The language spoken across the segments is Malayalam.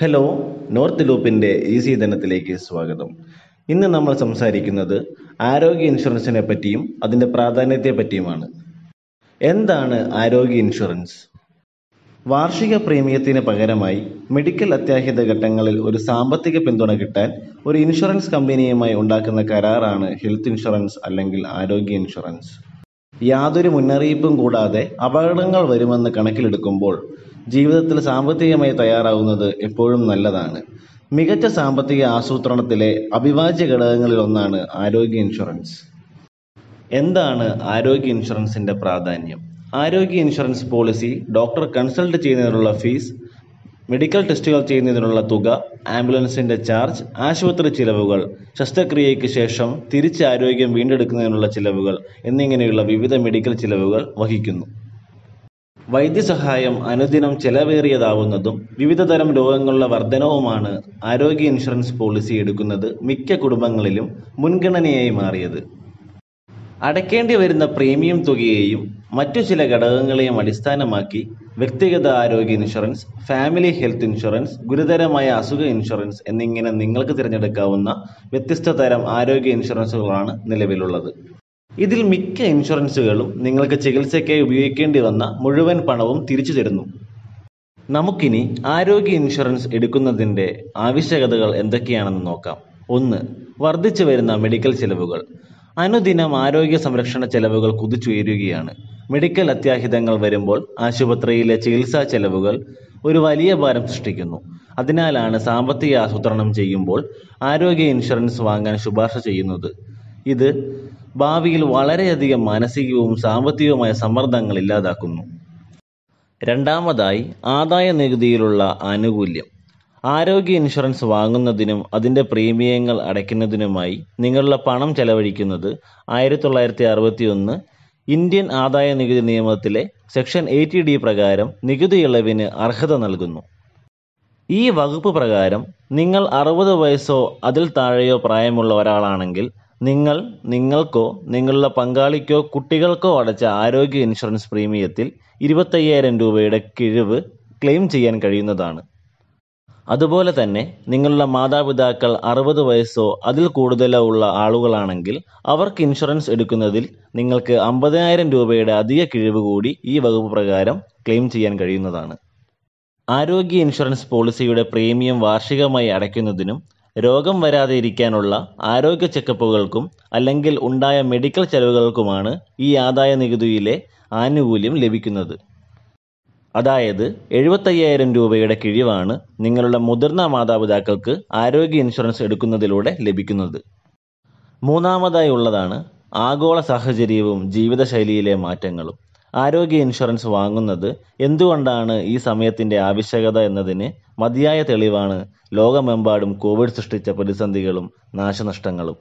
ഹലോ നോർത്ത് ലൂപ്പിന്റെ ഈസി ധനത്തിലേക്ക് സ്വാഗതം. ഇന്ന് നമ്മൾ സംസാരിക്കുന്നത് ആരോഗ്യ ഇൻഷുറൻസിനെ പറ്റിയും അതിന്റെ പ്രാധാന്യത്തെ പറ്റിയുമാണ്. എന്താണ് ആരോഗ്യ ഇൻഷുറൻസ്? വാർഷിക പ്രീമിയത്തിന് പകരമായി മെഡിക്കൽ അത്യാഹിത ഘട്ടങ്ങളിൽ ഒരു സാമ്പത്തിക പിന്തുണ കിട്ടാൻ ഒരു ഇൻഷുറൻസ് കമ്പനിയുമായി ഉണ്ടാക്കുന്ന കരാറാണ് ഹെൽത്ത് ഇൻഷുറൻസ് അല്ലെങ്കിൽ ആരോഗ്യ ഇൻഷുറൻസ്. യാതൊരു മുന്നറിയിപ്പും കൂടാതെ അപകടങ്ങൾ വരുമെന്ന് കണക്കിലെടുക്കുമ്പോൾ ജീവിതത്തിൽ സാമ്പത്തികമായി തയ്യാറാവുന്നത് എപ്പോഴും നല്ലതാണ്. മികച്ച സാമ്പത്തിക ആസൂത്രണത്തിലെ അവിഭാജ്യ ഘടകങ്ങളിൽ ഒന്നാണ് ആരോഗ്യ ഇൻഷുറൻസ്. എന്താണ് ആരോഗ്യ ഇൻഷുറൻസിന്റെ പ്രാധാന്യം? ആരോഗ്യ ഇൻഷുറൻസ് പോളിസി ഡോക്ടർ കൺസൾട്ട് ചെയ്യുന്നതിനുള്ള ഫീസ് മെഡിക്കൽ ടെസ്റ്റുകൾ ചെയ്യുന്നതിനുള്ള തുക ആംബുലൻസിന്റെ ചാർജ് ആശുപത്രി ചിലവുകൾ ശസ്ത്രക്രിയയ്ക്ക് ശേഷം തിരിച്ച് ആരോഗ്യം വീണ്ടെടുക്കുന്നതിനുള്ള ചിലവുകൾ എന്നിങ്ങനെയുള്ള വിവിധ മെഡിക്കൽ ചിലവുകൾ വഹിക്കുന്നു. വൈദ്യസഹായം അനുദിനം ചെലവേറിയതാവുന്നതും വിവിധതരം രോഗങ്ങളുടെ വർധനവുമാണ് ആരോഗ്യ ഇൻഷുറൻസ് പോളിസി എടുക്കുന്നത് മിക്ക കുടുംബങ്ങളിലും മുൻഗണനയായി മാറിയത്. അടയ്ക്കേണ്ടി വരുന്ന പ്രീമിയം തുകയെയും മറ്റു ചില ഘടകങ്ങളെയും അടിസ്ഥാനമാക്കി വ്യക്തിഗത ആരോഗ്യ ഇൻഷുറൻസ് ഫാമിലി ഹെൽത്ത് ഇൻഷുറൻസ് ഗുരുതരമായ അസുഖ ഇൻഷുറൻസ് എന്നിങ്ങനെ നിങ്ങൾക്ക് തിരഞ്ഞെടുക്കാവുന്ന വ്യത്യസ്ത തരം ആരോഗ്യ ഇൻഷുറൻസുകളാണ് നിലവിലുള്ളത്. ഇതിൽ മിക്ക ഇൻഷുറൻസുകളും നിങ്ങൾക്ക് ചികിത്സയ്ക്കായി ഉപയോഗിക്കേണ്ടി വന്ന മുഴുവൻ പണവും തിരിച്ചു തരുന്നു. നമുക്കിനി ആരോഗ്യ ഇൻഷുറൻസ് എടുക്കുന്നതിന്റെ ആവശ്യകതകൾ എന്തൊക്കെയാണെന്ന് നോക്കാം. ഒന്ന് വർദ്ധിച്ചു വരുന്ന മെഡിക്കൽ ചെലവുകൾ. അനുദിനം ആരോഗ്യ സംരക്ഷണ ചെലവുകൾ കുതിച്ചുയരുകയാണ്. മെഡിക്കൽ അത്യാഹിതങ്ങൾ വരുമ്പോൾ ആശുപത്രിയിലെ ചികിത്സാ ചെലവുകൾ ഒരു വലിയ ഭാരം സൃഷ്ടിക്കുന്നു. അതിനാലാണ് സാമ്പത്തിക ആസൂത്രണം ചെയ്യുമ്പോൾ ആരോഗ്യ ഇൻഷുറൻസ് വാങ്ങാൻ ശുപാർശ ചെയ്യുന്നത്. ഇത് ഭാവിയിൽ വളരെയധികം മാനസികവും സാമ്പത്തികവുമായ സമ്മർദ്ദങ്ങൾ ഇല്ലാതാക്കുന്നു. രണ്ടാമതായി ആദായ നികുതിയിലുള്ള ആനുകൂല്യം. ആരോഗ്യ ഇൻഷുറൻസ് വാങ്ങുന്നതിനും അതിന്റെ പ്രീമിയങ്ങൾ അടയ്ക്കുന്നതിനുമായി നിങ്ങളുടെ പണം ചെലവഴിക്കുന്നത് ആയിരത്തി തൊള്ളായിരത്തി അറുപത്തി ഒന്ന് ഇന്ത്യൻ ആദായ നികുതി നിയമത്തിലെ സെക്ഷൻ എയ്റ്റി ഡി പ്രകാരം നികുതി ഇളവിന് അർഹത നൽകുന്നു. ഈ വകുപ്പ് പ്രകാരം നിങ്ങൾ അറുപത് വയസ്സോ അതിൽ താഴെയോ പ്രായമുള്ള ഒരാളാണെങ്കിൽ നിങ്ങൾ നിങ്ങൾക്കോ നിങ്ങളുടെ പങ്കാളിക്കോ കുട്ടികൾക്കോ അടച്ച ആരോഗ്യ ഇൻഷുറൻസ് പ്രീമിയത്തിൽ ഇരുപത്തയ്യായിരം രൂപയുടെ കിഴിവ് ക്ലെയിം ചെയ്യാൻ കഴിയുന്നതാണ്. അതുപോലെ തന്നെ നിങ്ങളുടെ മാതാപിതാക്കൾ അറുപത് വയസ്സോ അതിൽ കൂടുതലോ ഉള്ള ആളുകളാണെങ്കിൽ അവർക്ക് ഇൻഷുറൻസ് എടുക്കുന്നതിൽ നിങ്ങൾക്ക് അമ്പതിനായിരം രൂപയുടെ അധിക കിഴിവ് കൂടി ഈ വകുപ്പ് പ്രകാരം ക്ലെയിം ചെയ്യാൻ കഴിയുന്നതാണ്. ആരോഗ്യ ഇൻഷുറൻസ് പോളിസിയുടെ പ്രീമിയം വാർഷികമായി അടയ്ക്കുന്നതിനും രോഗം വരാതെ ഇരിക്കാനുള്ള ആരോഗ്യ ചെക്കപ്പുകൾക്കും അല്ലെങ്കിൽ ഉണ്ടായ മെഡിക്കൽ ചെലവുകൾക്കുമാണ് ഈ ആദായ നികുതിയിലെ ആനുകൂല്യം ലഭിക്കുന്നത്. അതായത് എഴുപത്തയ്യായിരം രൂപയുടെ കിഴിവാണ് നിങ്ങളുടെ മുതിർന്ന മാതാപിതാക്കൾക്ക് ആരോഗ്യ ഇൻഷുറൻസ് എടുക്കുന്നതിലൂടെ ലഭിക്കുന്നത്. മൂന്നാമതായി ഉള്ളതാണ് ആഗോള സാഹചര്യവും ജീവിതശൈലിയിലെ മാറ്റങ്ങളും. ആരോഗ്യ ഇൻഷുറൻസ് വാങ്ങുന്നത് എന്തുകൊണ്ടാണ് ഈ സമയത്തിന്റെ ആവശ്യകത എന്നതിന് മതിയായ തെളിവാണ് ലോകമെമ്പാടും കോവിഡ് സൃഷ്ടിച്ച പ്രതിസന്ധികളും നാശനഷ്ടങ്ങളും.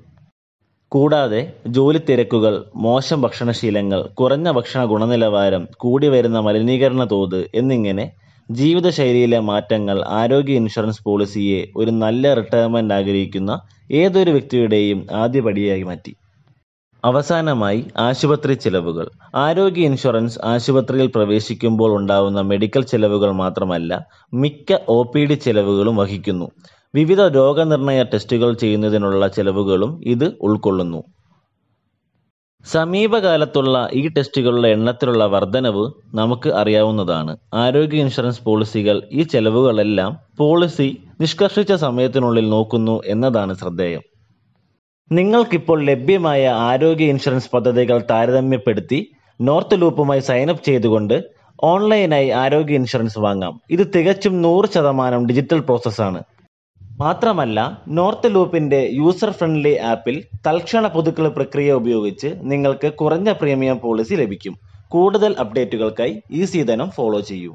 കൂടാതെ ജോലി തിരക്കുകൾ മോശം ഭക്ഷണശീലങ്ങൾ കുറഞ്ഞ ഭക്ഷണ ഗുണനിലവാരം കൂടി വരുന്ന മലിനീകരണ തോത് എന്നിങ്ങനെ ജീവിതശൈലിയിലെ മാറ്റങ്ങൾ ആരോഗ്യ ഇൻഷുറൻസ് പോളിസിയെ ഒരു നല്ല റിട്ടയർമെന്റ് ആഗ്രഹിക്കുന്ന ഏതൊരു വ്യക്തിയുടെയും ആദ്യപടിയായി മാറ്റി. അവസാനമായി ആശുപത്രി ചിലവുകൾ. ആരോഗ്യ ഇൻഷുറൻസ് ആശുപത്രിയിൽ പ്രവേശിക്കുമ്പോൾ ഉണ്ടാവുന്ന മെഡിക്കൽ ചിലവുകൾ മാത്രമല്ല മിക്ക ഒ പി ഡി ചിലവുകളും വഹിക്കുന്നു. വിവിധ രോഗനിർണയ ടെസ്റ്റുകൾ ചെയ്യുന്നതിനുള്ള ചിലവുകളും ഇത് ഉൾക്കൊള്ളുന്നു. സമീപകാലത്തുള്ള ഈ ടെസ്റ്റുകളുടെ എണ്ണത്തിലുള്ള വർധനവ് നമുക്ക് അറിയാവുന്നതാണ്. ആരോഗ്യ ഇൻഷുറൻസ് പോളിസികൾ ഈ ചെലവുകളെല്ലാം പോളിസി നിഷ്കർഷിച്ച സമയത്തിനുള്ളിൽ നോക്കുന്നു എന്നതാണ് ശ്രദ്ധേയം. നിങ്ങൾക്കിപ്പോൾ ലഭ്യമായ ആരോഗ്യ ഇൻഷുറൻസ് പദ്ധതികൾ താരതമ്യപ്പെടുത്തി നോർത്ത് ലൂപ്പുമായി സൈനപ്പ് ചെയ്തുകൊണ്ട് ഓൺലൈനായി ആരോഗ്യ ഇൻഷുറൻസ് വാങ്ങാം. ഇത് തികച്ചും നൂറ് ശതമാനം ഡിജിറ്റൽ പ്രോസസ്സാണ് മാത്രമല്ല നോർത്ത് ലൂപ്പിന്റെ യൂസർ ഫ്രണ്ട്ലി ആപ്പിൽ തൽക്ഷണ പുതുക്കൽ പ്രക്രിയ ഉപയോഗിച്ച് നിങ്ങൾക്ക് കുറഞ്ഞ പ്രീമിയം പോളിസി ലഭിക്കും. കൂടുതൽ അപ്ഡേറ്റുകൾക്കായി ഈ സീതനം ഫോളോ ചെയ്യൂ.